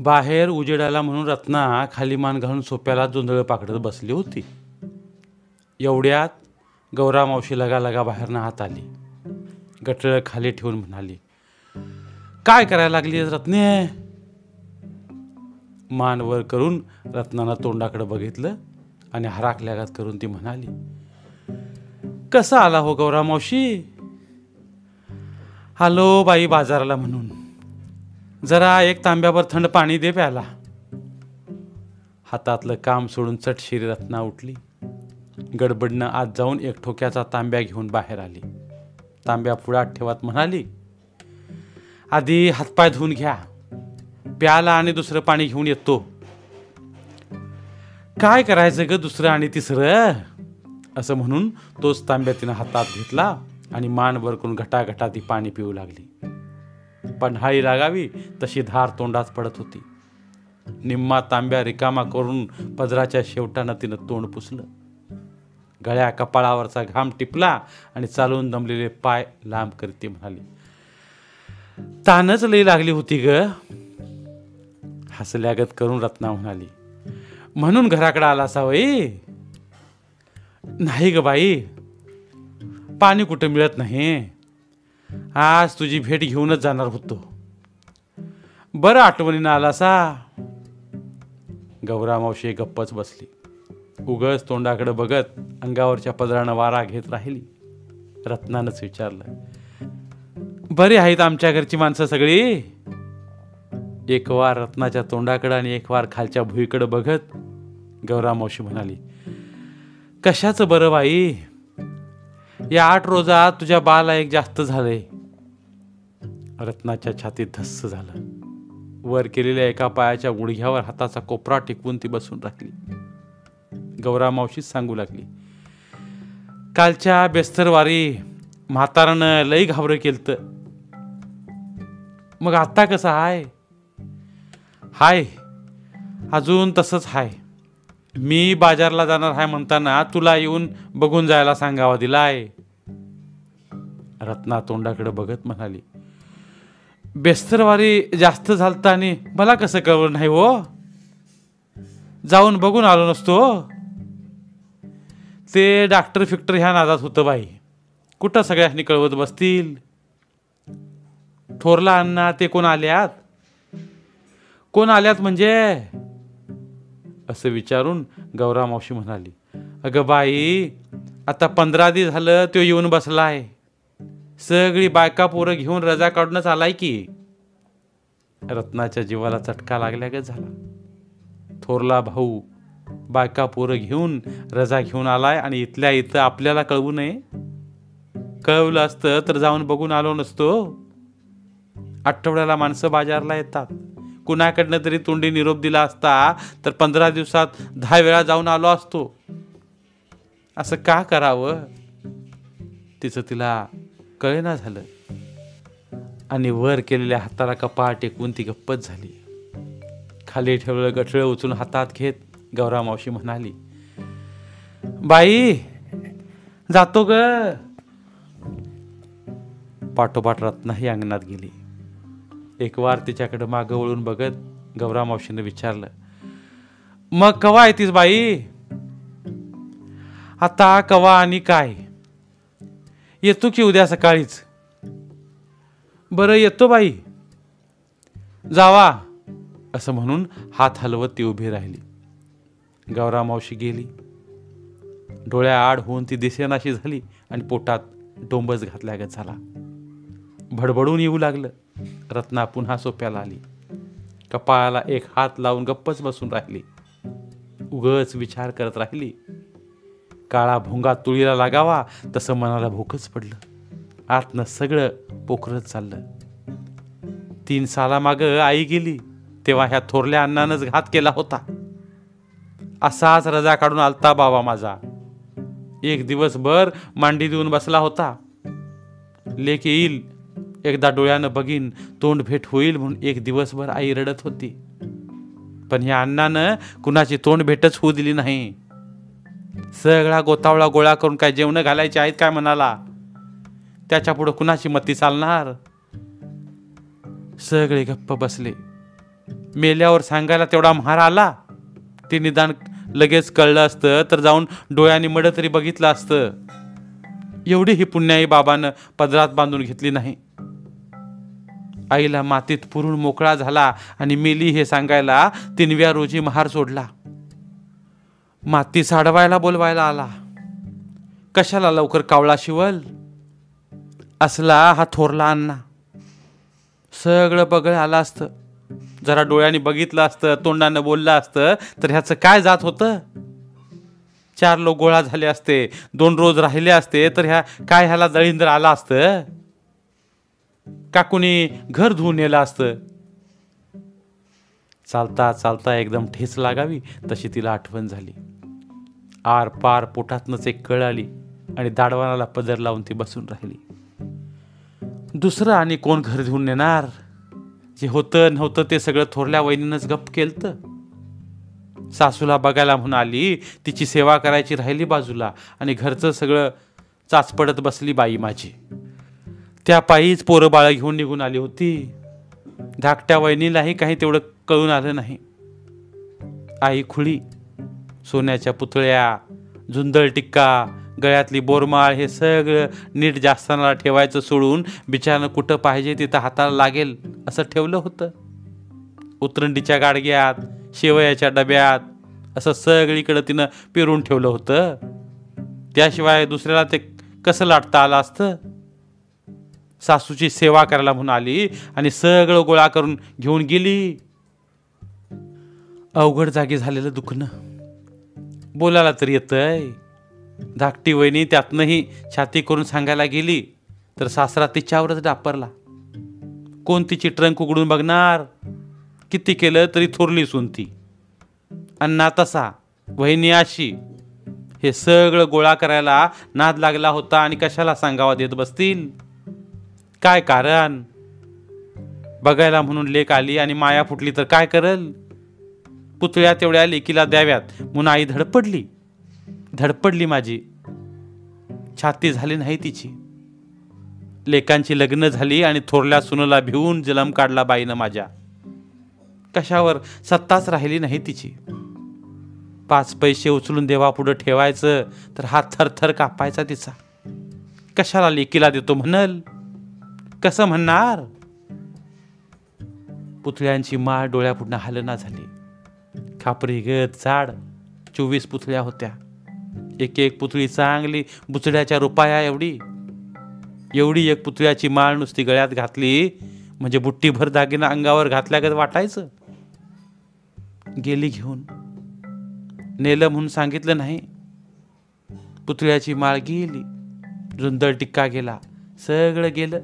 बाहेर उजेडाला म्हणून रत्ना खाली मान घालून सोप्याला जोंधळं पाकडत बसली होती. एवढ्यात गौरा मावशी लगा लगा बाहेरनं हात आली. गटळ खाली ठेवून म्हणाली काय करायला लागली रत्ने? मान वर करून रत्नानं तोंडाकडे बघितलं आणि हराकल्यागात करून ती म्हणाली कसा आला हो गौरा मावशी? आलो बाई बाजाराला म्हणून. जरा एक तांब्यावर थंड पाणी दे प्याला. हातातलं काम सोडून चटशिरी रत्ना उठली. गडबडनं आत जाऊन एक ठोक्याचा तांब्या घेऊन बाहेर आली. तांब्या पुढात ठेवत म्हणाली आधी हातपाय धुवून घ्या. प्याला आणि दुसरं पाणी घेऊन येतो. काय करायचं ग दुसरं आणि तिसरं? असं म्हणून तोच तांब्या तिनं हातात घेतला आणि मान वर करून घटाघटा ती पाणी पिऊ लागली. पन्हाळी लागावी तशी धार तोंडात पडत होती. निम्मा तांब्या रिकामा करून पदराच्या शेवटानं तिनं तोंड पुसलं. गळ्या कपाळावरचा घाम टिपला आणि चालून दमलेले पाय लांब करते म्हणाली तानच लई लागली होती ग. हसल्यागत करून रत्ना म्हणाली म्हणून घराकडे आला वय नाही ग बाई पाणी कुठं मिळत नाही. आज तुझी भेट घेऊनच जाणार होतो. बरं आठवणीनं आलासा? गौरा मावशी गप्पच बसली. उगस तोंडाकडे बघत अंगावरच्या पदरानं वारा घेत राहिली. रत्नानंच विचारलं बरी आहेत आमच्या घरची माणसं सगळी? एक वार रत्नाच्या तोंडाकडं आणि एक वार खालच्या भुईकडं बघत गौरा मावशी म्हणाली कशाचं बरं बाई? या आठ रोजात तुझ्या बाला एक जास्त झालंय. रत्नाच्या छातीत धस्स झालं. वर केलेल्या एका पायाच्या गुडघ्यावर हाताचा कोपरा टिकवून ती बसून राहिली. गौरा मावशीच सांगू लागली कालच्या बेस्तरवारी म्हातारानं लई घाबरं केलत. मग आत्ता कसं हाय? हाय. अजून तसंच हाय. मी बाजारला जाणार आहे म्हणताना तुला येऊन बघून जायला सांगावा दिला आहे रत्ना तोंडाकडे बघत म्हणाली बेस्तरवारी जास्त झालत आणि मला कसं कळवलं नाही हो? जाऊन बघून आलो नसतो हो. ते डॉक्टर फिक्टर ह्या नादात होतं बाई. कुठं सगळ्यांनी कळवत बसतील? थोरला अण्णा ते कोण आल्यात? कोण आल्यात म्हणजे? असं विचारून गौरा मावशी म्हणाली अगं बाई आता पंधरा दिवस झालं तो येऊन बसलाय. सगळी बायका पोरं घेऊन रजा काढूनच आलाय की. रत्नाच्या जीवाला चटका लागल्यागत झाला. थोरला भाऊ बायका पोरं घेऊन रजा घेऊन आलाय आणि इथल्या इथं आपल्याला कळवू नये. कळवलं असतं तर जाऊन बघून आलो नसतो. आठवड्याला माणसं बाजारला येतात. कुणाकडनं तरी तोंडी निरोप दिला असता तर पंधरा दिवसात दहा वेळा जाऊन आलो असतो. असं का करावं? तिचं तिला कळेना झालं. आणि वर केलेल्या हाताला कपाळ टेकवून ती गप्पच झाली. खाली ठेवलं गठळं उचलून हातात घेत गौरा मावशी म्हणाली बाई जातो ग. पाठोपाठ रत्नाही अंगणात गेली. एक वार तिच्याकडे मागं वळून बघत गौरा मावशीनं विचारलं मग कवा येतीस बाई? आता कवा आणि काय? येतो की उद्या सकाळीच. बरं येतो बाई. जावा. असं म्हणून हात हलवत ती उभी राहिली. गौरा मावशी गेली. डोळ्या आड होऊन ती दिसेनाशी झाली आणि पोटात डोंबच घातल्यागत झाला. भडभडून येऊ लागलं. रत्ना पुन्हा सोप्याला आली. कपाळाला एक हात लावून गप्पच बसून राहिली. उगच विचार करत राहिली. काळा भोंगा तुळीला लागावा तसं मनाला भूकच पडलं. आतनं सगळं पोखरत चाललं. तीन सालामाग आई गेली तेव्हा ह्या थोरल्या अण्णानंच घात केला होता. असाच रजा काढून आलता बाबा माझा. एक दिवसभर मांडी देऊन बसला होता. लेख येईल एकदा डोळ्यानं बघीन तोंड भेट होईल म्हणून एक दिवसभर आई रडत होती. पण ह्या अण्णानं कुणाची तोंड भेटच होऊ दिली नाही. सगळा गोतावळा गोळा करून काय जेवणं घालायचे आहेत काय म्हणाला? त्याच्या पुढं कुणाची मती चालणार? सगळे गप्प बसले. मेल्यावर सांगायला तेवढा महार आला. ते निदान लगेच कळलं असतं तर जाऊन डोळ्याने मड तरी बघितलं असतं. एवढी ही पुण्याई बाबानं पदरात बांधून घेतली नाही. आईला मातीत पुरून मोकळा झाला आणि मेली हे सांगायला तिनव्या रोजी महार सोडला. माती साडवायला बोलवायला आला. कशाला लवकर कावळा शिवल? असला हा थोरला अण्णा. सगळं बगळ आलं असतं. जरा डोळ्याने बघितलं असतं तोंडानं बोललं असतं तर ह्याचं काय जात होतं? चार लोक गोळा झाले असते दोन रोज राहिले असते तर ह्या काय ह्याला दळींदर आला असतं? का कुणी घर धुवून नेलं असतं? चालता चालता एकदम ठेच लागावी तशी तिला आठवण झाली. आर पार पोटातनच एक कळ आली आणि दाडवानाला पदर लावून ती बसून राहिली. दुसरं आणि कोण घर धुवून नेणार? जे होतं नव्हतं ते सगळं थोरल्या वहिनीनंच गप्प केलतं. सासूला बघायला म्हणून आली तिची सेवा करायची राहिली बाजूला आणि घरचं सगळं चाचपडत बसली बाई माझी. त्या पायीच पोरं बाळं घेऊन निघून आली होती. धाकट्या वहिनीलाही काही तेवढं कळून आलं नाही. आई खुळी सोन्याच्या पुतळ्या झुंदळ टिक्का गळ्यातली बोरमाळ हे सगळं नीट जास्ताना ठेवायचं सोडून बिचारानं कुठं पाहिजे तिथं हाताला लागेल असं ठेवलं होतं. उतरंडीच्या गाडग्यात शेवयाच्या डब्यात असं सगळीकडं तिनं पेरून ठेवलं होतं. त्याशिवाय दुसऱ्याला ते कसं लाटता आलं असतं? सासूची सेवा करायला म्हणून आली आणि सगळं गोळा करून घेऊन गेली. अवघड जागी झालेलं दुखणं. बोलायला तर येतंय. धाकटी वहिनी त्यातनंही छाती करून सांगायला गेली तर सासरा तिच्यावरच डापरला. कोण तिची ट्रंक उघडून बघणार? किती केलं तरी थोरली सून ती अण्णा तसा वहिनी अशी हे सगळं गोळा करायला नाद लागला होता आणि कशाला सांगावा देत बसतील? काय कारण? बघायला म्हणून लेक आली आणि माया फुटली तर काय करल? पुतळ्या तेवढ्या लेकीला द्याव्यात. म्हणून आई धडपडली. धडपडली माझी. छाती झाली नाही तिची. लेकांची लग्न झाली आणि थोरल्या सुनला भिवून जलम काढला बाईनं माझ्या. कशावर? सत्ताच राहिली नाही तिची. पाच पैसे उचलून देवापुढं ठेवायचं तर हात थरथर कापायचा तिचा. कशाला लेकीला देतो म्हणल? कसं म्हणणार? पुतळ्यांची माळ डोळ्यापुढनं हलना झाली. खापरी गत झाड चोवीस पुतळ्या होत्या. एक एक पुतळी चांगली बुचड्याच्या रुपाया एवढी. एवढी एक पुतळ्याची माळ नुसती गळ्यात घातली म्हणजे बुट्टीभर दागिना अंगावर घातल्यागत वाटायचं. गेली घेऊन. नेलं म्हणून सांगितलं नाही. पुतळ्याची माळ गेली. जुंदळ टिक्का गेला. सगळं गेलं.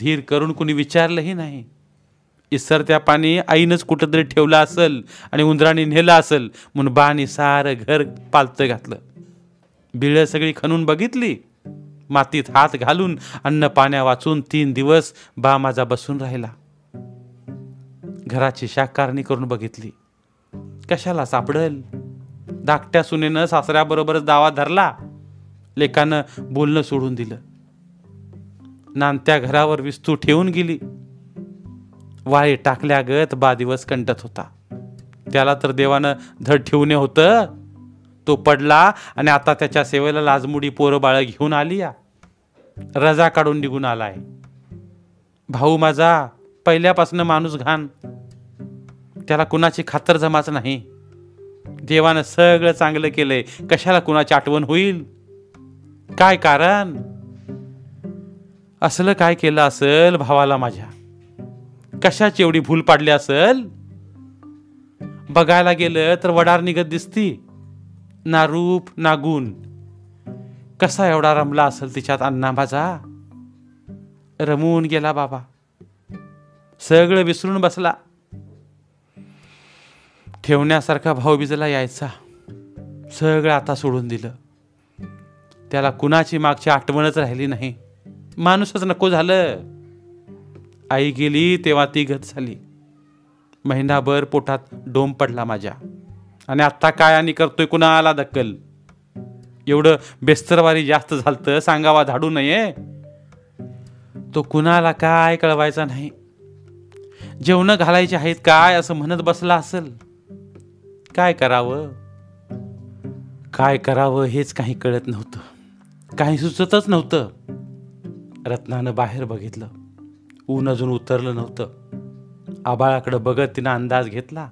धीर करून कुणी विचारलंही नाही. इसरत्या पाणी आईनंच कुठंतरी ठेवलं असल आणि उंदराने नेलं असल म्हणून बाने सारं घर पालतं घातलं. बिळं सगळी खणून बघितली. मातीत हात घालून अन्न पाण्या वाचून तीन दिवस बा माझा बसून राहिला. घराची शाकारणी करून बघितली. कशाला सापडल? धाकट्या सुनेनं सासऱ्याबरोबरच दावा धरला. लेकानं बोलणं सोडून दिलं. नानत्या घरावर विस्तू ठेवून गेली. वाळे टाकल्यागत बा दिवस कंटत होता. त्याला तर देवानं धड ठेवणे होतं. तो पडला आणि आता त्याच्या सेवेला लाजमुडी पोरं बाळ घेऊन आली या रजा काढून निघून आलाय. भाऊ माझा पहिल्यापासून माणूस घाण. त्याला कुणाची खातर जमाच नाही. देवानं सगळं चांगलं केलंय. कशाला कुणाची आठवण होईल? काय कारण? असलं काय केलं असेल भावाला माझ्या? कशाची एवढी भूल पाडली असेल? बघायला गेलं तर वडार निघत दिसती. ना रूप ना गुण. कसा एवढा रमला असेल तिच्यात अण्णा माझा रमून गेला बाबा. सगळं विसरून बसला. ठेवण्यासारखा भाऊ यायचा. सगळं आता सोडून दिलं. त्याला कुणाची मागची आठवणच राहिली नाही. माणूसच नको झालं. आई गेली तेव्हा ती गत झाली. महिनाभर पोटात डोम पडला माझ्या. आणि आत्ता काय आणि करतोय कुणाला दक्कल एवढं बेस्तरवारी जास्त झालतं सांगावा झाडू नये. तो कुणाला काय कळवायचा नाही. जेवणं घालायचे आहेत काय असं म्हणत बसला असेल? काय करावं? काय करावं हेच काही कळत नव्हतं. काही सुचतच नव्हतं. रत्नानं बाहेर बघितलं. ऊन अजून उतरलं नव्हतं. आबाळाकडं बघत तिनं अंदाज घेतला.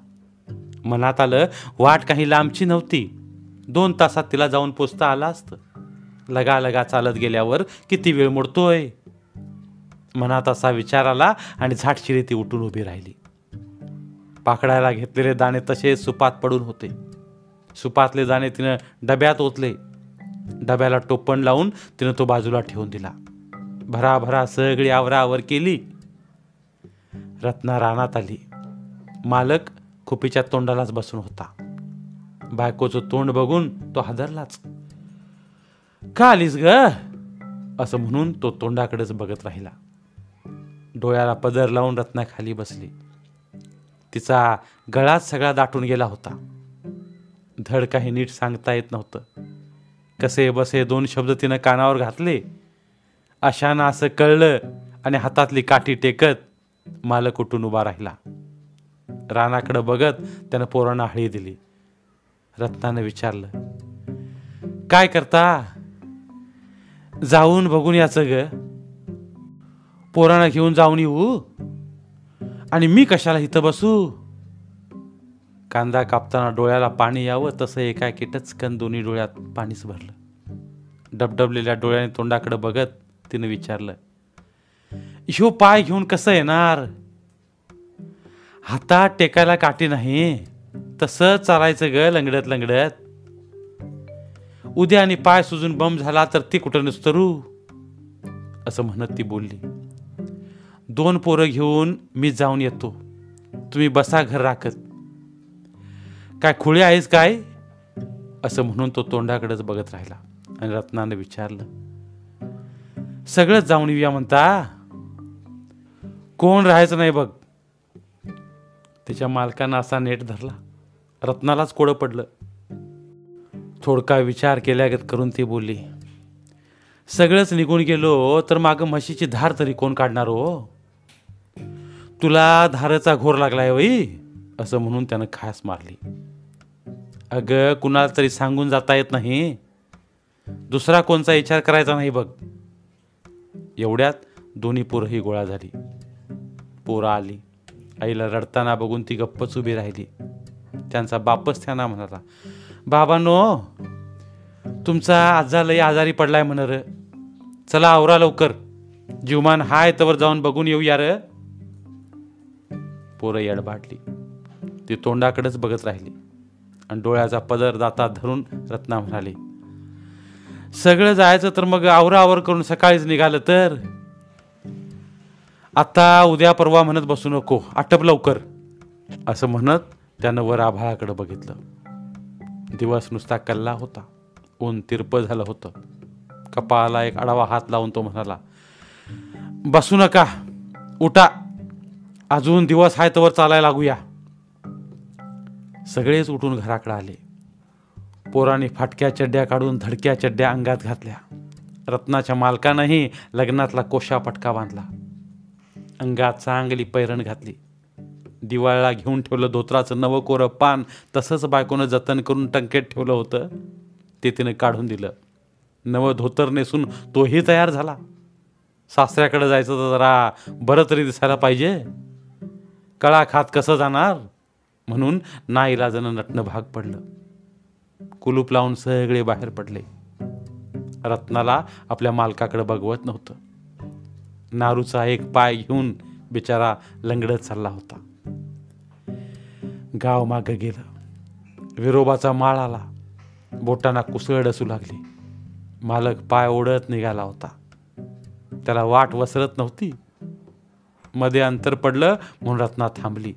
मनात आलं वाट काही लांबची नव्हती. दोन तासात तिला जाऊन पोचता आलं असतं. लगा लगा चालत गेल्यावर किती वेळ मोडतोय? मनात असा विचार आला आणि झाटशिरी ती उठून उभी राहिली. पाकडायला घेतलेले दाणे तसे सुपात पडून होते. सुपातले दाणे तिनं डब्यात ओतले. डब्याला टोपण लावून तिनं तो बाजूला ठेवून दिला. भराभरा सगळी आवरावर केली. रत्ना रानात आली. मालक खुपीच्या तोंडालाच बसून होता. बायकोचं तोंड बघून तो हादरलाच. का आलीस ग? असं म्हणून तो तोंडाकडेच बघत राहिला. डोळ्याला पदर लावून रत्ना खाली बसली. तिचा गळाच सगळा दाटून गेला होता. धड काही नीट सांगता येत नव्हतं. कसे बसे दोन शब्द तिनं कानावर घातले अशानं असं कळलं आणि हातातली काठी टेकत मालक उठून उभा राहिला. रानाकडं बघत त्यानं पोरांना हळी दिली. रत्नानं विचारलं काय करता? जाऊन बघून याचं ग. पोरांना घेऊन जाऊन येऊ. आणि मी कशाला इथं बसू? कांदा कापताना डोळ्याला पाणी यावं तसं एका किटचकन दोन्ही डोळ्यात पाणीच भरलं. डबडबलेल्या डोळ्याने तोंडाकडे बघत तिनं विचारलं ह्यो पाय घेऊन कसं येणार? हातात टेकायला काठी नाही तसं चालायचं ग लंगडत लंगडत उद्या आणि पाय सुजून बम झाला तर ती कुठं नुसतरू असं म्हणत ती बोलली दोन पोरं घेऊन मी जाऊन येतो. तुम्ही बसा घर राखत. काय खुळी आहेस काय? असं म्हणून तो तोंडाकडेच बघत राहिला आणि रत्नानं विचारलं सगळंच जाऊन येऊया म्हणता. कोण राहायचं नाही बघ. तिच्या मालकानं असा नेट धरला. रत्नालाच कोडं पडलं. थोडका विचार केल्यागत करून ती बोलली सगळंच निघून गेलो तर मागं म्हशीची धार तरी कोण काढणार हो? तुला धारेचा घोर लागलाय वई असं म्हणून त्यानं खास मारली. अगं कुणाला तरी सांगून जाता येत नाही. दुसरा कोणचा विचार करायचा नाही बघ. एवढ्यात दोन्ही पोरंही गोळा झाली. पोरं आली. आईला रडताना बघून ती गप्पच उभी राहिली. त्यांचा बापच त्यांना म्हणाला बाबांनो तुमचा आजा लय आजारी पडलाय म्हणा र. चला आवरा लवकर. जीवमान हाय तवर जाऊन बघून येऊ यार पोरं येडबाटली. ती तोंडाकडेच बघत राहिली. आणि डोळ्याचा पदर दातात धरून रत्ना म्हणाली सगळं जायचं तर मग आवरावर करून सकाळीच निघालं तर? आता उद्या परवा म्हणत बसू नको आटप लवकर. असं म्हणत त्यानं वर आभाळाकडे बघितलं. दिवस नुसता कल्ला होता. ऊन तिरप झालं होतं. कपाळाला एक आडावा हात लावून तो म्हणाला बसू नका उठा. अजून दिवस आहे तवर चालायला लागूया. सगळेच उठून घराकडे आले. पोराने फाटक्या चड्ड्या काढून धडक्या चड्ड्या अंगात घातल्या. रत्नाच्या मालकानंही लग्नातला कोशा पटका बांधला. अंगात चांगली पैरण घातली. दिवाळीला घेऊन ठेवलं धोत्राचं नवं कोरं पान तसंच बायकोनं जतन करून टंकेत ठेवलं होतं. ते तिनं काढून दिलं. नवं धोतर नेसून तोही तयार झाला. सासऱ्याकडे जायचं तर जरा बरं तरी दिसायला पाहिजे. कळा खात कसं जाणार? म्हणून नाईलाजानं नटणं भाग पडलं. कुलूप लावून सगळे बाहेर पडले. रत्नाला आपल्या मालकाकडे बघवत नव्हतं. नारूचा एक पाय घेऊन बिचारा लंगडत चालला होता. गाव मागं गेलं. विरोबाचा माळ आला. बोटांना कुसळ असू लागली. मालक पाय ओढत निघाला होता. त्याला वाट वसरत नव्हती. मध्ये अंतर पडलं म्हणून रत्ना थांबली.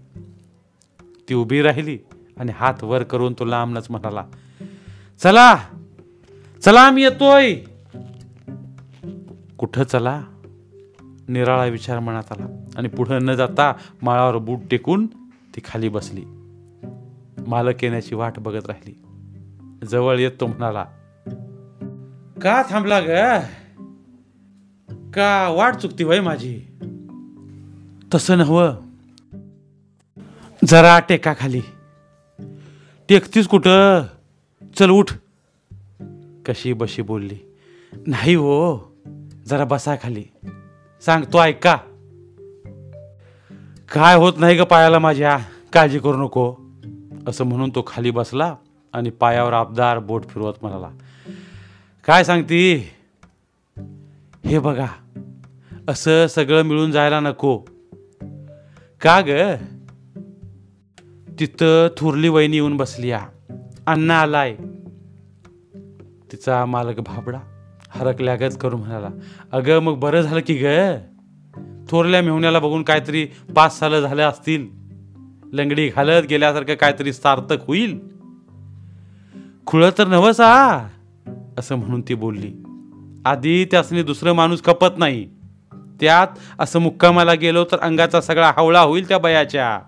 ती उभी राहिली आणि हात वर करून तो लांबनच म्हणाला चला. चला आम्ही येतोय. कुठं चला? निराळा विचार मनात आला. आणि पुढं न जाता माळावर बूट टेकून ती खाली बसली. मालक येण्याची वाट बघत राहिली. जवळ येत तो म्हणाला का थांबला ग? का वाट चुकती वय माझी? तसं नव्ह. जरा टेका खाली. टेकतीस कुठं? चल उठ. कशी बशी बोलली. नाही हो जरा बसा खाली. सांग सांगतो ऐका काय होत नाही ग पायाला माझ्या काळजी करू नको. असं म्हणून तो खाली बसला आणि पायावर आबदार बोट फिरवत म्हणाला. काय सांगती? हे बघा असं सगळं मिळून जायला नको. का ग? तिथं थुरली वहिनी येऊन बसली अन्न अण्णा आलाय. तिचा मालक भाबडा हरकल्यागच करून म्हणाला अगं मग बरं झालं की ग. थोरल्या मेहुण्याला बघून काहीतरी पाच सालं झालं असतील. लंगडी घालत गेल्यासारखं काहीतरी सार्थक होईल. खुळ तर नवस आ. असं म्हणून ती बोलली. आधी त्यासनी दुसरं माणूस खपत नाही. त्यात असं मुक्कामाला गेलो तर अंगाचा सगळा हावळा होईल त्या बयाच्या.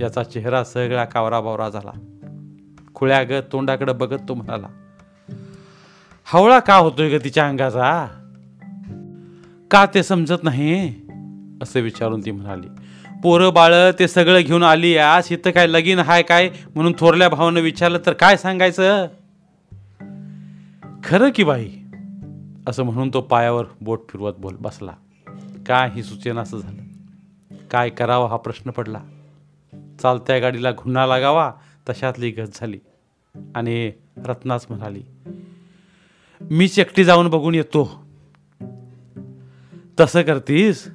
याचा चेहरा सगळा कावरा बावरा झाला. खुळ्यागत तोंडाकडे बघत तो म्हणाला हवळा का होतोय ग तिच्या अंगाचा? का ते समजत नाही? असं विचारून ती म्हणाली पोरं बाळ ते सगळं घेऊन आली आज इथं काय लगीन हाय काय? म्हणून थोरल्या भावानं विचारलं तर काय सांगायचं? खरं की बाई असं म्हणून तो पायावर बोट फिरवत बोल बसला. काय ही सूचना असं झालं? काय करावं हा प्रश्न पडला? चालत्या गाडीला घुन्हा लागावा? तशातली गत झाली आणि रत्नाच म्हणाली मीच एकटी जाऊन बघून येतो. तसं करतीस?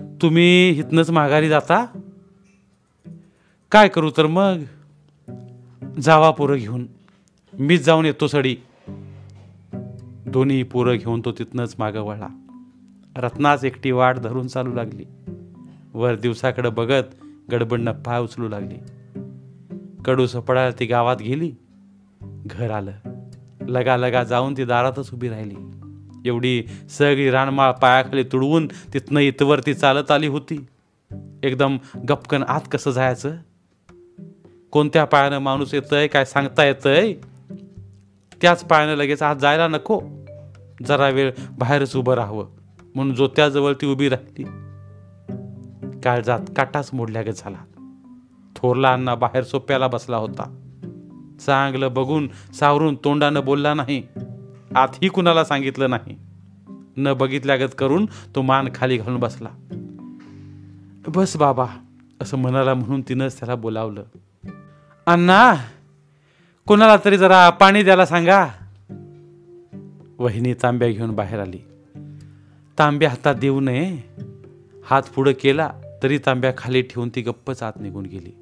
तुम्ही इथनंच माघारी जाता? काय करू तर मग? जावा पोरं घेऊन. मीच जाऊन येतो सडी. दोन्ही पोरं घेऊन तो तिथनंच मागं वळला. रत्नाच एकटी वाट धरून चालू लागली. वर दिवसाकडं बघत गडबडनं पाय उचलू लागली. कडू सपडायला ती गावात गेली. घर आलं. लगा लगा जाऊन ती दारातच उभी राहिली. एवढी सगळी रानमाळ पायाखाली तुडवून तिथनं इथवर ती चालत आली होती. एकदम गपकन आत कसं जायचं? कोणत्या पायानं माणूस येतंय काय सांगता येतंय? त्याच पायानं लगेच आत जायला नको. जरा वेळ बाहेरच उभं राहावं. म्हणून जोत्याजवळ ती उभी राहिली. काळजात काटाच मोडल्यागत झाला थोरला अण्णा बाहेर सोप्याला बसला होता. चांगलं बघून सावरून तोंडानं बोलला नाही. आतही कुणाला सांगितलं नाही. न बघितल्यागत करून तो मान खाली घालून बसला. बस बाबा असं म्हणाला म्हणून तिनंच त्याला बोलावलं. अण्णा कोणाला तरी जरा पाणी द्यायला सांगा. वहिनी तांब्या घेऊन बाहेर आली. तांब्या हातात देऊ नये. हात पुढं केला तरी तांब्या खाली ठेवून ती गप्पच आत निघून गेली.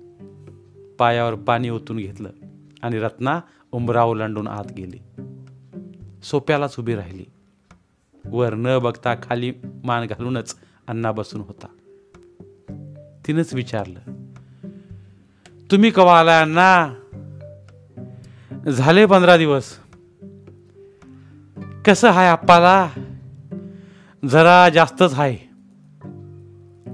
पायावर पाणी ओतून घेतलं आणि रत्ना उंबरा ओलांडून आत गेली. सोप्यालाच उभी राहिली. वर न बघता खाली मान घालूनच अण्णा बसून होता. तिनंच विचारलं तुम्ही कवा आलाय अण्णा? झाले पंधरा दिवस. कसं हाय आप्पाला? जरा जास्तच हाय.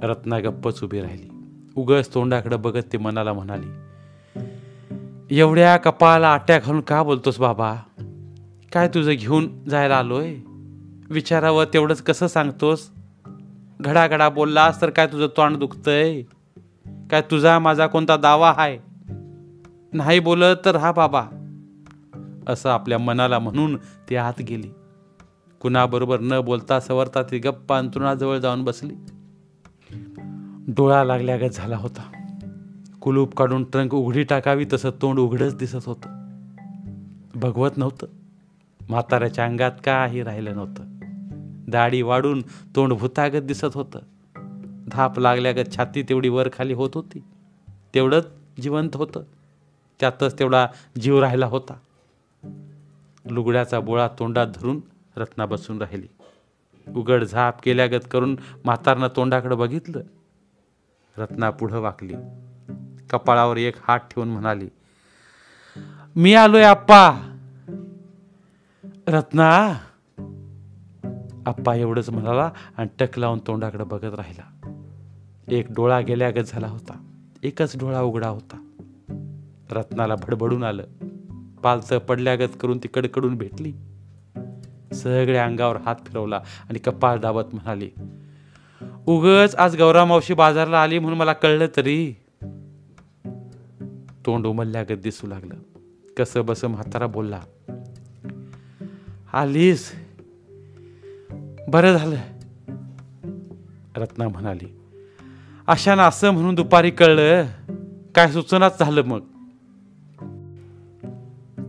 रत्ना गप्पच उभी राहिली. उगस तोंडाकडे बघत ते मनाला म्हणाली एवढ्या कपाळाला आट्या घालून का बोलतोस बाबा? काय तुझं घेऊन जायला आलोय? विचारावं तेवढंच कसं सांगतोस? घडाघडा बोललास तर काय तुझं तोंड दुखतंय? काय तुझा माझा कोणता दावा आहे नाही बोलत तर हा बाबा. असं आपल्या मनाला म्हणून ती आत गेली. कुणाबरोबर न बोलता सवरता ती गप्पा अंतरुणाजवळ जाऊन बसली. डोळा लागल्यागत झाला होता. कुलूप काढून ट्रंक उघडी टाकावी तसं तोंड उघडच दिसत होतं. भगवत नव्हतं. म्हाताऱ्याच्या अंगात काही राहिलं नव्हतं. दाढी वाढून तोंड भुतागत दिसत होतं. धाप लागल्यागत छाती तेवढी वर खाली होत होती. तेवढंच जिवंत होतं. त्यातच तेवढा जीव राहिला होता. लुगड्याचा बोळा तोंडात धरून रत्ना बसून राहिली. उघड झाप केल्यागत करून म्हातारनं तोंडाकडे बघितलं. रत्ना पुढं वाकली. कपाळावर एक हात ठेवून म्हणाली मी आलोय आप्पा. रत्ना. आप्पा एवढंच म्हणाला आणि टक लावून तोंडाकडे बघत राहिला. एक डोळा गेल्यागत झाला होता. एकच डोळा उघडा होता. रत्नाला भडबडून आलं. पालचं पडल्यागत करून ती कडकडून भेटली. सगळ्या अंगावर हात फिरवला आणि कपाळ दाबत म्हणाली उगच आज गौरा मावशी बाजारला आली म्हणून मला कळलं तरी. तोंड उमलल्यागत दिसू लागलं. कसं बस म्हातारा बोलला आलीस. बरं झालं. रत्ना म्हणाली अशानं असं म्हणून दुपारी कळलं. काय सुचनाच झालं मग.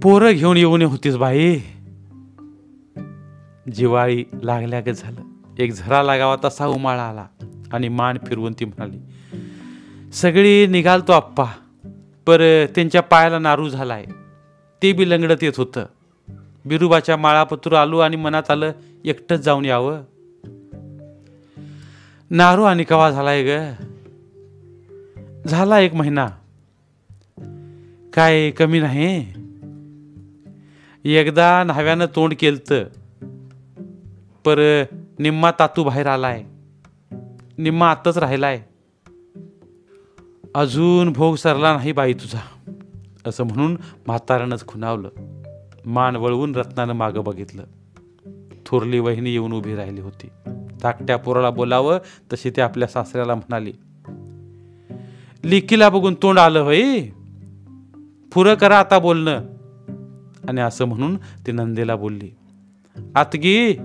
पोरं घेऊन येऊन होतीस बाई. जिवाळी लागल्यागत झालं. एक झरा लागावा तसा उमाळा आला आणि मान फिरवून ती म्हणाली सगळी निघालतो आप्पा. पर त्यांच्या पायाला नारू झालाय. ते बी लंगडत येत होतं. बिरुबाच्या माळापत्र आलो आणि मनात आलं एकटंच जाऊन यावं. नारू आणि कवा झालाय ग? झाला एक महिना. काय कमी नाही. एकदा न्हाव्यानं तोंड केलतं. पर निम्मा तातू बाहेर आलाय. निम्मा आत्ताच राहिलाय. अजून भोग सरला नाही बाई तुझा. असं म्हणून म्हाताऱ्यानंच खुणावलं. मान वळवून रत्नानं मागं बघितलं. थोरली वहिनी येऊन उभी राहिली होती. धाकट्या पोराला बोलावं तशी ते आपल्या सासऱ्याला म्हणाली लिकीला बघून तोंड आलं होय? पुरं करा आता बोलणं. आणि असं म्हणून ती नंदेला बोलली आतगी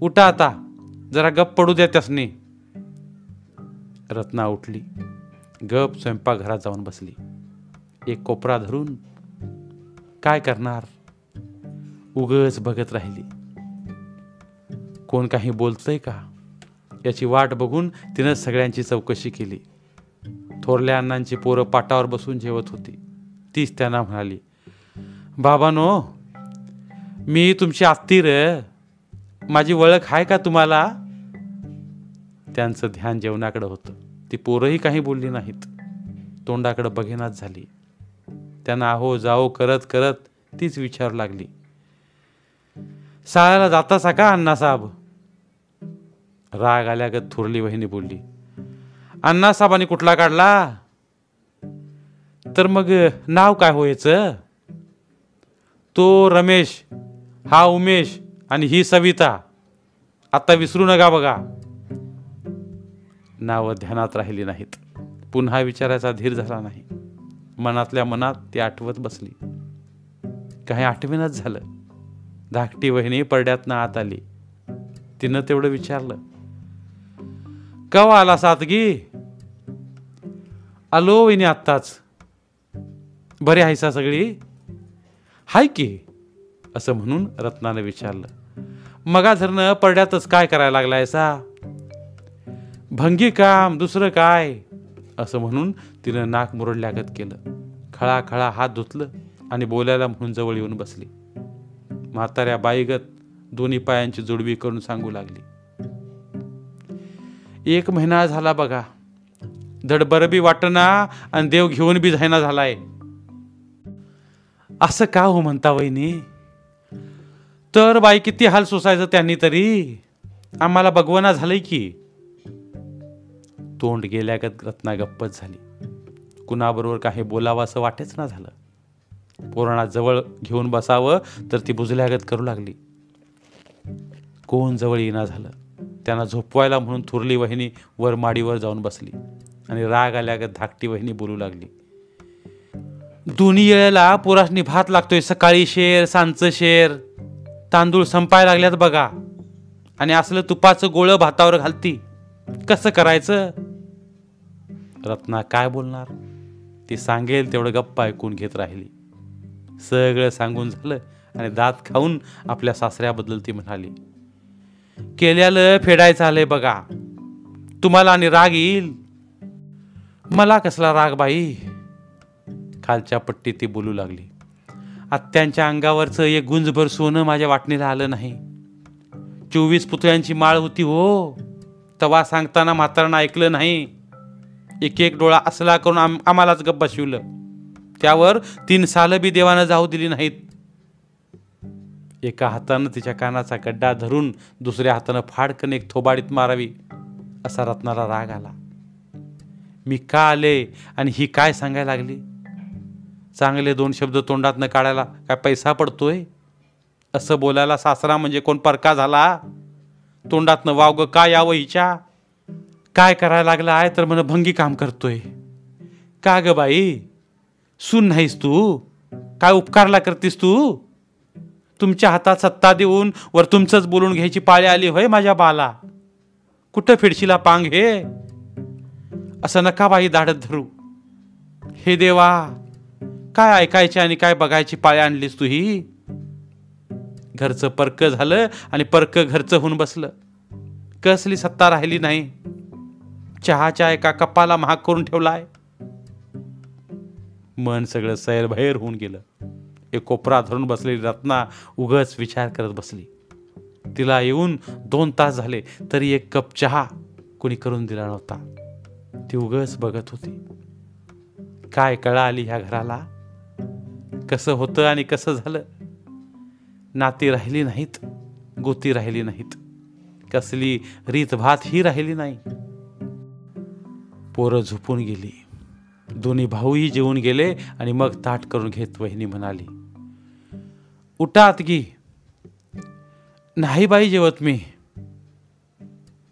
उठा आता. जरा गप्प पडू द्या त्यासनी. रत्ना उठली. गप स्वयंपाकघरात जाऊन बसली. एक कोपरा धरून काय करणार? उगच बघत राहिली. कोण काही बोलतंय का? याची वाट बघून तिनं सगळ्यांची चौकशी केली. थोरल्या अण्णांची पोरं पाटावर बसून जेवत होती. तीच त्यांना म्हणाली बाबानो मी तुमची आत्तीर माझी ओळख आहे का तुम्हाला? त्यांचं ध्यान जेवणाकडे होतं. ती पोरंही काही बोलली नाहीत. तोंडाकडे बघेनाच झाली. त्यांना आहो जाओ करत करत तीच विचारू लागली. शाळेला जातासा का अण्णासाहेब? राग आल्यागत थोरली वहिनी बोलली अण्णासाहेबांनी कुठला काढला? तर मग नाव काय होयचं तो रमेश हा उमेश आणि ही सविता. आता विसरू नका बघा. नावं ध्यानात राहिली नाहीत. पुन्हा विचारायचा धीर झाला नाही. मनातल्या मनात ती आठवत बसली. काही आठवेनच झालं. धाकटी वहिनी पडड्यातनं आत आली. तिनं तेवढं विचारलं कवा आला सातगी? आलो वहिनी आत्ताच. बरे आहेसा सगळी? हाय की असं म्हणून रत्नानं विचारलं. मगा धरणं पडड्यातच काय करायला लागलायसा? भंगी काम दुसरं काय? असं म्हणून तिनं नाक मुरडल्यागत केलं. खळा खळा हात धुतलं आणि बोलायला म्हणून जवळ येऊन बसली. म्हाताऱ्या बाईगत दोन्ही पायांची जुडवी करून सांगू लागली. एक महिना झाला बघा. धडबर बी वाटना आणि देव घेऊन बी जायना झालाय. असं का हो म्हणता वहिनी? तर बाई किती हाल सोसायचं त्यांनी तरी. आम्हाला बघवना झालंय की. तोंड गेल्यागत रत्ना गप्पच झाली. कुणाबरोबर काही बोलावं असं वाटेच ना झालं. पोराणा जवळ घेऊन बसावं तर ती बुजल्यागत करू लागली. कोण जवळ येणार झालं. त्यांना झोपवायला म्हणून थुरली वहिनी वर माडीवर जाऊन बसली आणि राग आल्यागत धाकटी वहिनी बोलू लागली. दोन्ही वेळेला पोरासनी भात लागतोय सकाळी शेर सांचं शेर. तांदूळ संपाय लागल्यात बघा. आणि असलं तुपाचं गोळं भातावर घालती. कसं करायचं? रत्ना काय बोलणार? ती सांगेल तेवढं गप्पा ऐकून घेत राहिली. सगळं सांगून झालं आणि दात खाऊन आपल्या सासऱ्याबद्दल ती म्हणाली केल्यालं फेडायचं आलंय बघा. तुम्हाला आणि राग येईल. मला कसला राग बाई? खालच्या पट्टी ती बोलू लागली आत्यांच्या अंगावरचं एक गुंजभर सोनं माझ्या वाटणीला आलं नाही. चोवीस पुतळ्यांची माळ होती हो. तवा सांगताना म्हातारानं ऐकलं नाही. एक एक डोळा असला करून आम आम्हालाच गप्पा शिवलं त्यावर तीन सालं बी देवानं जाऊ दिली नाहीत. एका हातानं तिच्या कानाचा गड्डा धरून दुसऱ्या हातानं फाडकन एक थोबाडीत मारावी असा रत्नाला राग आला. मी का आले आणि ही काय सांगायला लागली? चांगले दोन शब्द तोंडातनं काढायला काय पैसा पडतोय? असं बोलायला सासरा म्हणजे कोण परका झाला? तोंडातनं वावग का यावं हिच्या? काय करायला लागला आहे तर म्हण भंगी काम करतोय. का ग बाई? सून नाहीस तू? काय उपकारला करतीस तू? तुमच्या हातात सत्ता देऊन वर तुमचंच बोलून घ्यायची पाळी आली होय माझ्या बाला. कुठं फिडशीला पांग हे? असं नका बाई दाढत धरू. हे देवा काय ऐकायचे आणि काय बघायची पाळी आणलीस तू ही? घरचं परकं झालं आणि परकं घरचं होऊन बसलं. कसली सत्ता राहिली नाही. चहाच्या एका कपाला महाग करून ठेवलाय. मन सगळं सैरभैर होऊन गेलं. एक कोपरा धरून बसलेली रत्ना उगच विचार करत बसली. तिला येऊन दोन तास झाले तरी एक कप चहा कोणी करून दिला नव्हता. ती उगच बघत होती. काय कळा आली ह्या घराला? कसं होतं आणि कसं झालं? नाती राहिली नाहीत गोती राहिली नाहीत. कसली रीतभात ही राहिली नाही. पोरं झोपून गेली. दोन्ही भाऊही जेवून गेले आणि मग ताट करून घेत वहिनी म्हणाली उठा आतगी नाही बाई जेवत मी.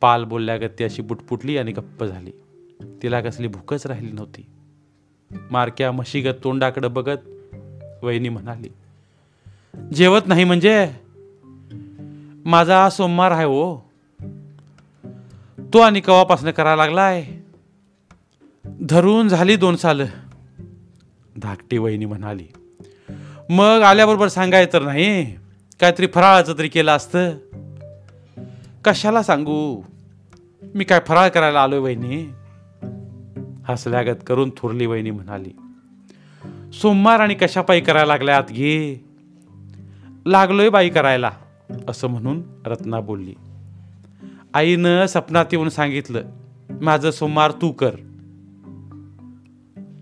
पाल बोलल्यागत अशी बुटपुटली आणि गप्प झाली. तिला कसली भूकच राहिली नव्हती. मारक्या म्हशीगत तोंडाकडं बघत वहिनी म्हणाली जेवत नाही म्हणजे? माझा सोमवार आहे हो. तो आणि कवापासनं करायला लागलाय. धरून झाली दोन साल. धाकटी वहिनी म्हणाली मग आल्याबरोबर सांगाय तर नाही. काहीतरी फराळाचं तरी केलं असतं. कशाला सांगू? मी काय फराळ करायला आलोय वहिनी. हसल्यागत करून थोरली वहिनी म्हणाली सोमवार आणि कशापायी करायला लागल्यात घे. लागलोय बाई करायला असं म्हणून रत्ना बोलली. आईनं सपनात येऊन सांगितलं माझं सोमवार तू कर.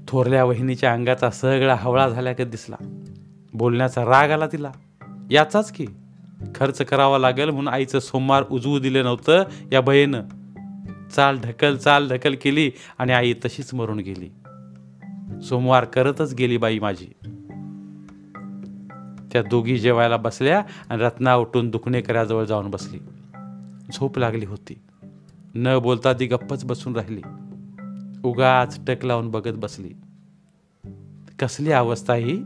थोरल्या वहिनीच्या अंगाचा सगळा हवळा झाल्यागत दिसला. बोलण्याचा राग आला तिला. याचाच की खर्च करावा लागेल म्हणून आईचं सोमवार उजवू दिलं नव्हतं या बयेनं चाल ढकल चाल ढकल केली आणि आई तशीच मरून गेली. सोमवार करतच गेली बाई माझी. त्या दोघी जेवायला बसल्या आणि रत्ना उठून दुखणेकऱ्याजवळ जाऊन बसली. झोप लागली होती. न बोलता ती गप्पच बसून राहिली. उगाच टक लावून बघत बसली. कसली अवस्था ही?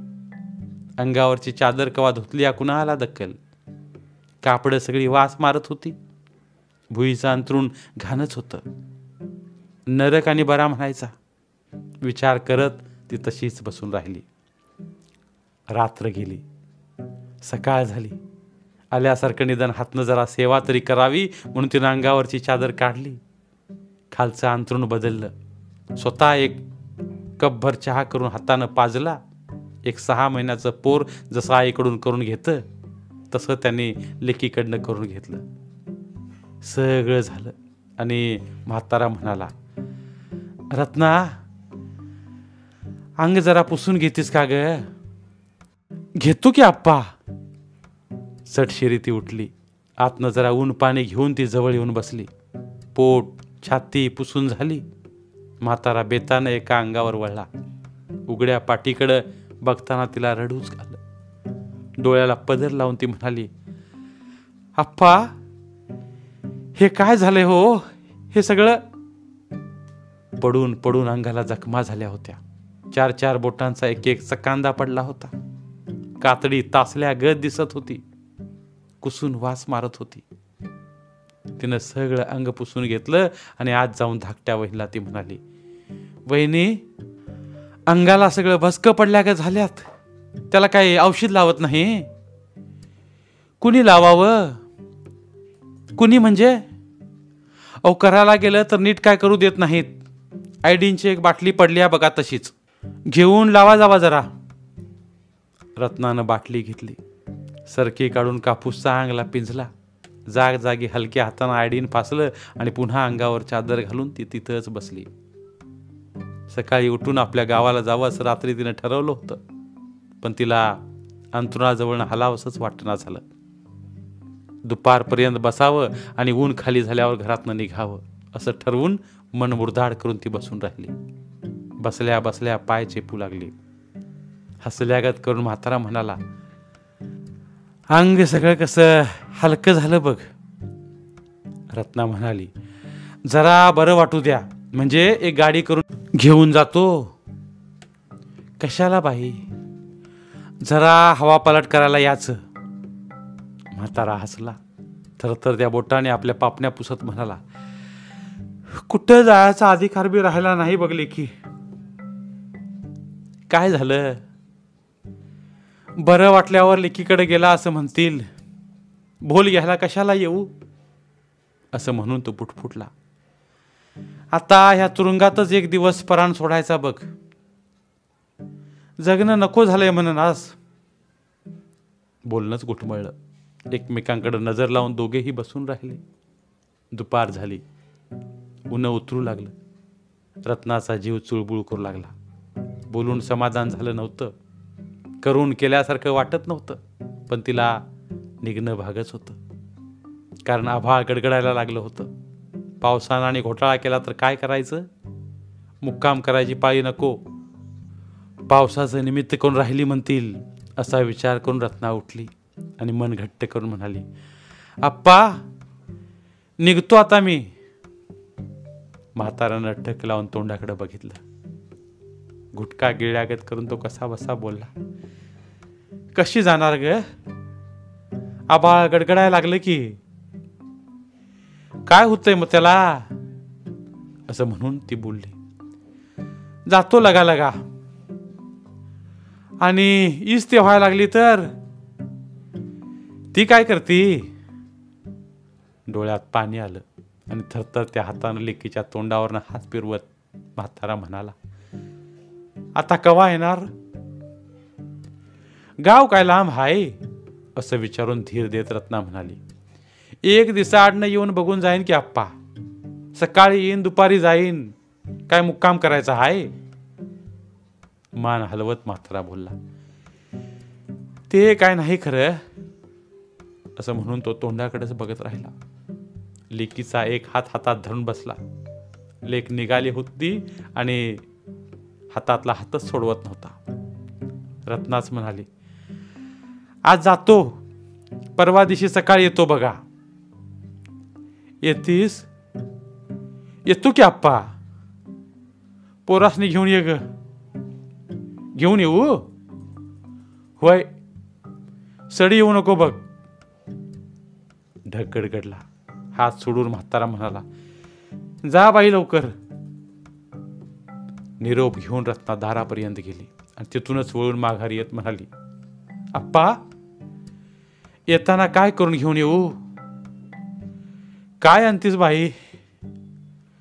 अंगावरची चादर कवा धुतली या कुणाला दक्कल कापडं सगळी वास मारत होती. भुईचं अंतरून घाणच होतं. नरक आणि बरा म्हणायचा. विचार करत ती तशीच बसून राहिली. रात्र गेली. सकाळ झाली. आल्यासारखं निदान हातनं जरा सेवा तरी करावी म्हणून तिनं अंगावरची चादर काढली. खालचं अंतरून बदललं. स्वतः एक कपभर चहा करून हातानं पाजला. एक सहा महिन्याचं पोर जसं आईकडून करून घेतं तसं त्यांनी लेकीकडनं करून घेतलं. सगळं झालं. आणि म्हातारा म्हणाला रत्ना अंग जरा पुसून घेतीस का ग? घेतो की आप्पा. चटशिरी ती उठली. आतनं जरा ऊन पाणी घेऊन ती जवळ येऊन बसली. पोट छाती पुसून झाली. म्हातारा बेतानं एका अंगावर वळला. उघड्या पाठीकडं बघताना तिला रडूच आलं. डोळ्याला पदर लावून ती म्हणाली आप्पा हे काय झालंय हो? हे सगळं? पडून पडून अंगाला जखमा झाल्या होत्या. चार चार बोटांचा एक एक चकांदा पडला होता. कातडी तासल्या गत दिसत होती. कुसून वास मारत होती. तिनं सगळं अंग पुसून घेतलं आणि आज जाऊन धाकट्या वहिला ती म्हणाली वहिनी अंगाला सगळं भस्क पडल्या का झाल्यात. त्याला काही औषध लावत नाही. कुणी लावावं? कुणी म्हणजे? अहो करायला गेलं तर नीट काय करू देत नाहीत. आयडीनची एक बाटली पडली आहे बघा तशीच. घेऊन लावा जावा जरा. रत्नानं बाटली घेतली. सरकी काढून कापूसचा अंगला पिंजला. जाग जागी हलक्या हातानं आयडीन फासलं आणि पुन्हा अंगावर चादर घालून ती तिथंच बसली. सकाळी उठून आपल्या गावाला जावं असं रात्री तिनं ठरवलं होतं. पण तिला अंतरुणाजवळनं हलावसंच वाटणं झालं. दुपारपर्यंत बसावं आणि ऊन खाली झाल्यावर घरातनं निघावं असं ठरवून मन मुरधाड करून ती बसून राहिली. बसल्या बसल्या पाय चेपू लागली. हसल्यागत करून म्हातारा म्हणाला अंग सगळं कसं हलकं झालं बघ. रत्ना म्हणाली जरा बरं वाटू द्या. म्हणजे एक गाडी करून घेऊन जातो. कशाला बाई? जरा हवा पलट करायला याचं. म्हातारा हसला. तर तर त्या बोटाने आपल्या पापण्या पुसत म्हणाला कुठं जायचा अधिकार बी राहिला नाही बघले की काय झालं? बरं वाटल्यावर लेकीकडे गेला असं म्हणतील. भोल घ्यायला कशाला येऊ? असं म्हणून तो फुटफुटला आता ह्या तुरुंगातच एक दिवस पराण सोडायचा बघ. जगणं नको झालंय म्हणून आज. बोलणंच गुठमळलं एकमेकांकडे नजर लावून दोघेही बसून राहिले. दुपार झाली. उन्ह उतरू लागलं. रत्नाचा जीव चुळबुळ करू लागला. बोलून समाधान झालं नव्हतं. करून केल्यासारखं वाटत नव्हतं. पण तिला निघणं भागच होतं. कारण आभाळ गडगडायला लागलं होतं. पावसानं आणि घोटाळा केला तर काय करायचं? मुक्काम करायची पाळी नको. पावसाचं निमित्त करून राहिली म्हणतील असा विचार करून रत्ना उठली आणि मन घट्ट करून म्हणाली आप्पा निघतो आता मी. म्हातारानं ठक लावून तोंडाकडे बघितलं. गुटखा गिळ्यागत करून तो कसा बसा बोलला कशी जाणार ग? आबाळ गडगडायला लागलं की. काय होतंय मग त्याला? असं म्हणून ती बोलली. जातो लगा लगा. आणि ईस ते व्हायला लागली तर? ती काय करती? डोळ्यात पाणी आलं आणि थरथर त्या हातानं लेकीच्या तोंडावरनं हात फिरवत म्हातारा म्हणाला आता कवा येणार? गाव काय लांब हाय? असं विचारून धीर देत रत्ना म्हणाली. एक दिवसाआडनं येऊन बघून जाईन की आप्पा सकाळी येईन दुपारी जाईन. काय मुक्काम करायचा हाय? मान हलवत म्हातारा बोलला. ते काय नाही खरं असं म्हणून तो तोंडाकडेच बघत राहिला. लेकीचा एक हात हातात धरून बसला. लेक निघाली होती आणि हातातला हातच सोडवत नव्हता. रत्नाच म्हणाली आज जातो. परवा दिवशी सकाळी येतो बघा. येतीस येतो की आप्पा पोरासनी घेऊन ये ग. घेऊन येऊ? होय. सडी येऊ नको बघ. ढग गडगडला हात सोडून म्हातारा म्हणाला जा बाई लवकर. निरोप घेऊन रत्ना दारापर्यंत गेली आणि तिथूनच वळून माघारी येत म्हणाली आप्पा येताना काय करून घेऊन येऊ? काय आणतीस बाई?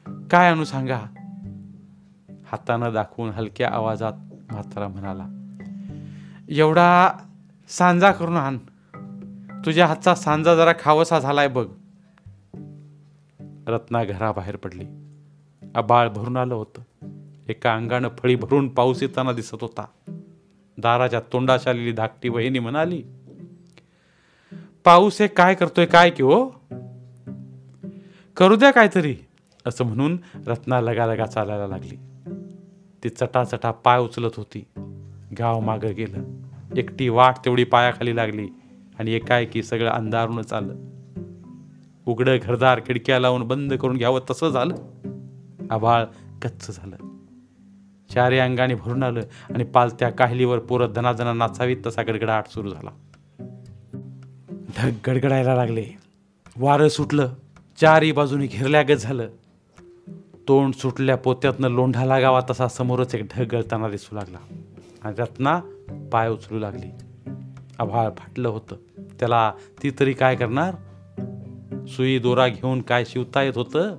काय आणू सांगा? हातानं दाखवून हलक्या आवाजात म्हातारा म्हणाला एवढा सांजा करून आण. तुझ्या हातचा सांजा जरा खावसा झालाय बघ. रत्ना घराबाहेर पडली. आबाळ भरून आलं होतं. एका अंगानं फळी भरून पाऊस येताना दिसत होता. दाराच्या तोंडाशी आलेली धाकटी बहिणी म्हणाली पाऊस हे काय करतोय? काय की हो? करू द्या काहीतरी असं म्हणून रत्ना लगालगा चालायला लागली. ती चटाचटा पाय उचलत होती. गाव मागं गेलं. एकटी वाट तेवढी पायाखाली लागली आणि एकाएकी सगळं अंधारूनच आलं उघडं घरदार खिडक्या लावून बंद करून घ्यावं तसं झालं. आभाळ गच्च झालं. चारी अंगाने भरून आलं आणि पालत्या काहलीवर पोरं धनाधना नाचावीत तसा गडगडाट सुरू झाला. ढग गडगडायला लागले. वारं सुटलं. चारी बाजूने घेरल्यागत झालं. तोंड सुटल्या पोत्यातनं लोंढा लागावा तसा समोरच एक ढग गळताना दिसू लागला. आणि रत्ना पाय उचलू लागली. आभाळ फाटलं होतं. त्याला ती तरी काय करणार? सुई दोरा घेऊन काय शिवता येत होतं?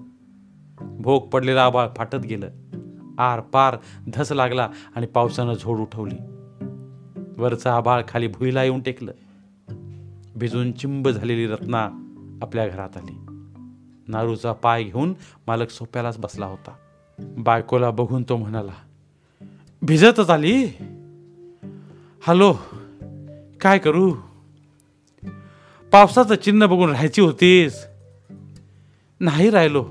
भोग पडलेलं आभाळ फाटत गेलं. आर पार धस लागला आणि पावसानं झोड उठवली. वरचं आभाळ खाली भुईला येऊन टेकलं. भिजून चिंब झालेली रत्ना आपल्या घरात आली. नारूचा पाय घेऊन मालक सोप्यालाच बसला होता. बायकोला बघून तो म्हणाला भिजतच आली? हॅलो काय करू? पावसाचं चिन्ह बघून राहायची होतीस. नाही राहिलो.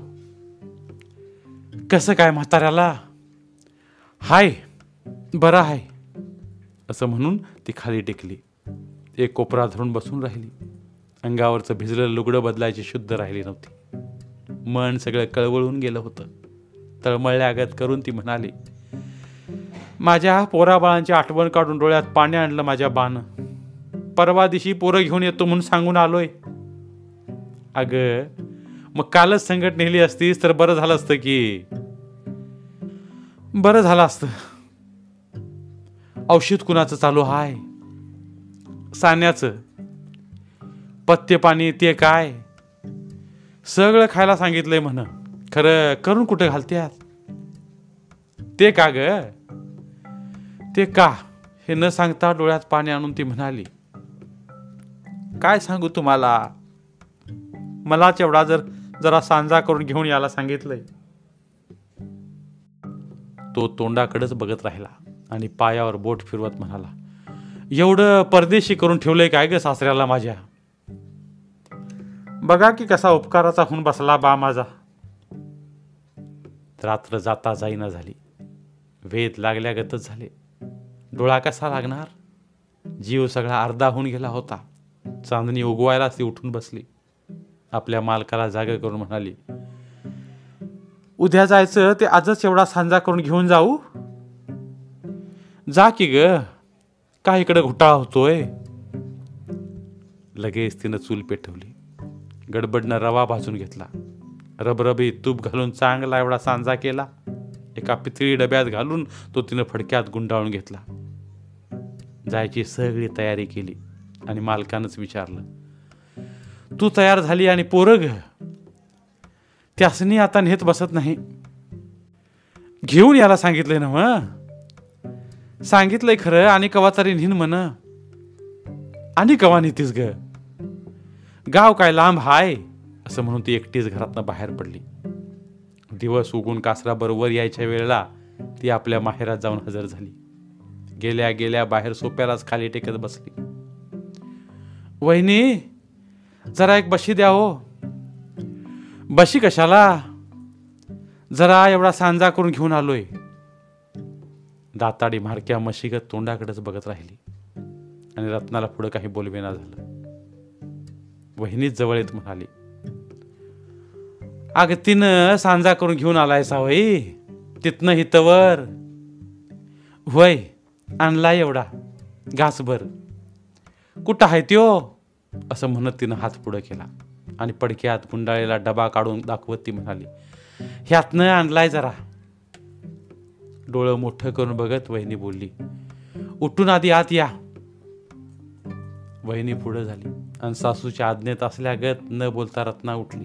कसं काय म्हाताऱ्याला? हाय बरं आहे असं म्हणून ती खाली टेकली. एक कोपरा धरून बसून राहिली. अंगावरचं भिजलेलं लुगडं बदलायची शुद्ध राहिली नव्हती. मन सगळं कळवळून गेलं होतं. तळमळल्यागत करून ती म्हणाली माझ्या पोराबाळांची आठवण काढून डोळ्यात पाणी आणलं माझ्या बाण परवा दिवशी पोरं घेऊन येतो म्हणून सांगून आलोय. अगं मग कालच संकट नेली असतीस तर बरं झालं असतं की. बरं झालं असतं. औषध कुणाचं चालू हाय? सान्याचं. पथ्य पाणी ते काय? सगळं खायला सांगितलंय म्हण. खरं करून कुठे घालत्यात? ते का ग? ते का? हे न सांगता डोळ्यात पाणी आणून ती म्हणाली काय सांगू तुम्हाला? मलाच एवढा जर जरा सांजा करून घेऊन यायला सांगितलंय. तो तोंडाकडेच बघत राहिला आणि पायावर बोट फिरवत म्हणाला एवढं परदेशी करून ठेवलंय काय ग सासऱ्याला माझ्या? बघा की कसा उपकाराचा होऊन बसला बा माझा. रात्र जाता जाईना झाली. वेद लागल्यागतच झाले. डोळा कसा लागणार? जीव सगळा अर्धा होऊन गेला होता. चांदणी उगवायलाच ती उठून बसली. आपल्या मालकाला जागे करून म्हणाली उद्या जायचं ते आजच एवढा सांजा करून घेऊन जाऊ. जा की ग. का इकडे घोटाळा होतोय? लगेच तिनं चूल पेटवली. गडबडनं रवा भाजून घेतला. रबरबी तूप घालून चांगला एवढा सांजा केला. एका पितळी डब्यात घालून तो तिनं फडक्यात गुंडाळून घेतला. जायची सगळी तयारी केली आणि मालकानंच विचारलं तू तयार झाली आणि पोरग त्यासनी आता नेत बसत नाही. घेऊन याला सांगितलंय ना मग सांगितलंय खरं आणि कवा तरी निन म्हण. आणि कवा नेतीस ग? गाव काय लांब हाय? असं म्हणून ती एकटीच घरातनं बाहेर पडली. दिवस उगून कासरा बरोबर यायच्या वेळेला ती आपल्या माहेरात जाऊन हजर झाली. गेल्या गेल्या बाहेर सोप्यालाच खाली टेकत बसली. वहिनी जरा एक बशी द्या हो. बशी कशाला? जरा एवढा सांजा करून घेऊन आलोय. दाताडी मारक्या मशीगत तोंडाकडेच बघत राहिली. आणि रत्नाला पुढं काही बोलवेना झालं. वहिनीच जवळ येत म्हणाली. अग तिनं सांजा करून घेऊन आलाय सावई तिथनं हितवर. वय आणला एवढा. घासभर कुठं आहे त्यो? असं म्हणत तिनं हात पुढं केला. आणि पडक्यात गुंडाळीला डबा काढून दाखवत ती म्हणाली ह्यातनं आणलाय जरा. डोळं मोठं करून बघत वहिनी बोलली उठून आधी आत या. वहिनी पुढं झाली. आणि सासूच्या आज्ञेत असल्यागत न बोलता रत्ना उठली.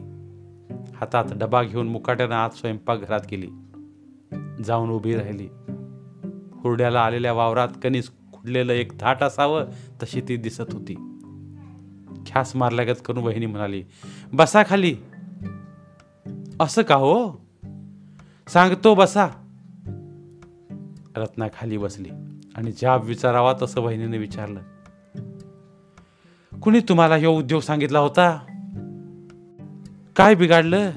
हातात डबा घेऊन मुकाट्यानं आत स्वयंपाकघरात गेली. जाऊन उभी राहिली. हुरड्याला आलेल्या वावरात कणीस खुडलेलं एक धाट असावं तशी ती दिसत होती. ख्यास मारल्यागत करून वहिनी म्हणाली बसा खाली. असं का हो? सांगतो बसा. रत्ना खाली बसली आणि जाब विचारावा तसं वहिनीने विचारलं. कुणी तुम्हाला हे उद्योग सांगितला होता? काय बिघाडलं?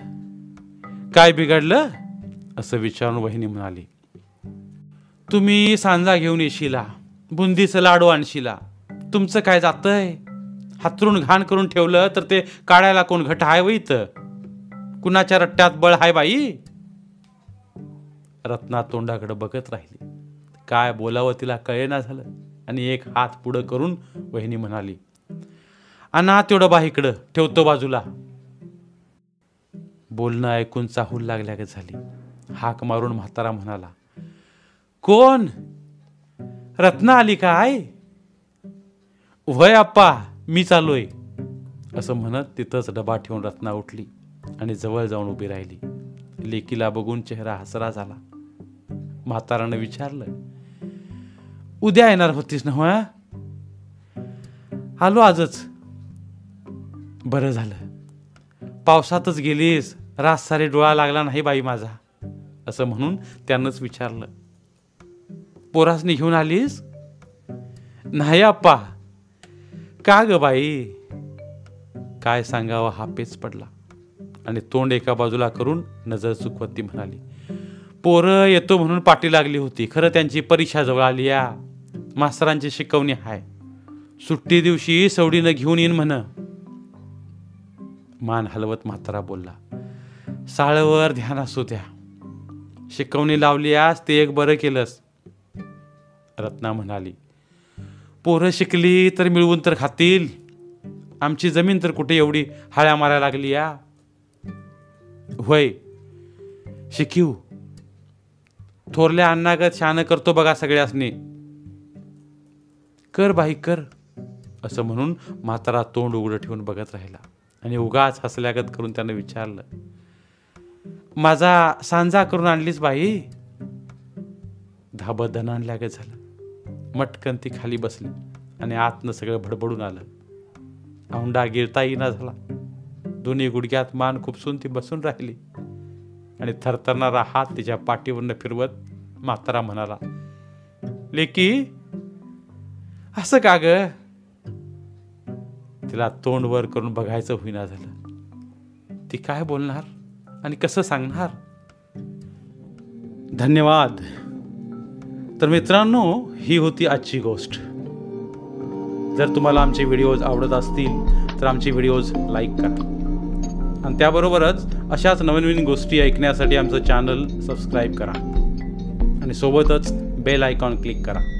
काय बिघडलं? असं विचारून वहिनी म्हणाली तुम्ही सांजा घेऊन येशीला बुंदीचं लाडू आणशीला. तुमचं काय जातंय? हातरून घाण करून ठेवलं तर ते काढायला कोण घट हाय वैत कुणाच्या रट्ट्यात बळ हाय बाई? रत्ना तोंडाकडे बघत राहिली. काय बोलावं तिला कळेना झालं आणि एक हात पुढं करून वहिनी म्हणाली आणा तेवढं बा इकडं. ठेवतो बाजूला. बोलणं ऐकून चाहूल का झाली. हाक मारून म्हातारा म्हणाला कोण? रत्ना आली काय? वय आप्पा मी चालोय असं म्हणत तिथंच डबा ठेवून रत्ना उठली आणि जवळ जाऊन उभी राहिली. लेकीला बघून चेहरा हसरा झाला. म्हातारानं विचारलं उद्या येणार होतीस ना हो, हं? आलो आजच. बरं झालं. पावसातच गेलीस रास सारे डोळा लागला नाही बाई माझा असं म्हणून त्यानंच विचारलं. पोरासनी घेऊन आलीस? नाही आप्पा. का ग बाई? काय सांगावं हा पेच पडला. आणि तोंड एका बाजूला करून नजर चुकवत ती म्हणाली पोरं येतो म्हणून पाठी लागली होती. खरं त्यांची परीक्षा जवळ आली या. मास्तरांची शिकवणी हाय. सुट्टी दिवशी सवडीनं घेऊन येईन म्हण. मान हलवत म्हातारा बोलला साळवर ध्यान असू द्या. शिकवणी लावली आज ते एक बरं केलंस. रत्ना म्हणाली पोरं शिकली तर मिळवून तर खातील. आमची जमीन तर कुठे एवढी हाळ्या मारायला लागली या? होय. शिकीव थोरल्या अन्नागत शान करतो बघा सगळ्यासनी. कर बाई कर असं म्हणून म्हातारा तोंड उघडं ठेवून बघत राहिला. आणि उगाच हसल्यागत करून त्यानं विचारलं माझा सांजा करून आणलीस बाई. धाबत धन आणल्यागत झालं. मटकन ती खाली बसली आणि आतनं सगळं भडबडून आलं. औंडा गिरता येईना झाला. दोन्ही गुडघ्यात मान खुपसून ती बसून राहिली आणि थरथरणारा हात तिच्या पाठीवरनं फिरवत म्हातारा म्हणाला लेकी असं का ग? तिला तोंड वर करून बघायचं होईना झालं. ती काय बोलणार आणि कसं सांगणार? धन्यवाद. तर मित्रांनो ही होती आजची गोष्ट. जर तुम्हाला आमचे व्हिडिओज आवडत असतील तर आमचे व्हिडिओज लाईक करा. आणि त्याबरोबरच अशाच नवीन नवीन गोष्टी ऐकण्यासाठी आमचं चॅनल सबस्क्राईब करा. आणि सोबतच बेल आयकॉन क्लिक करा.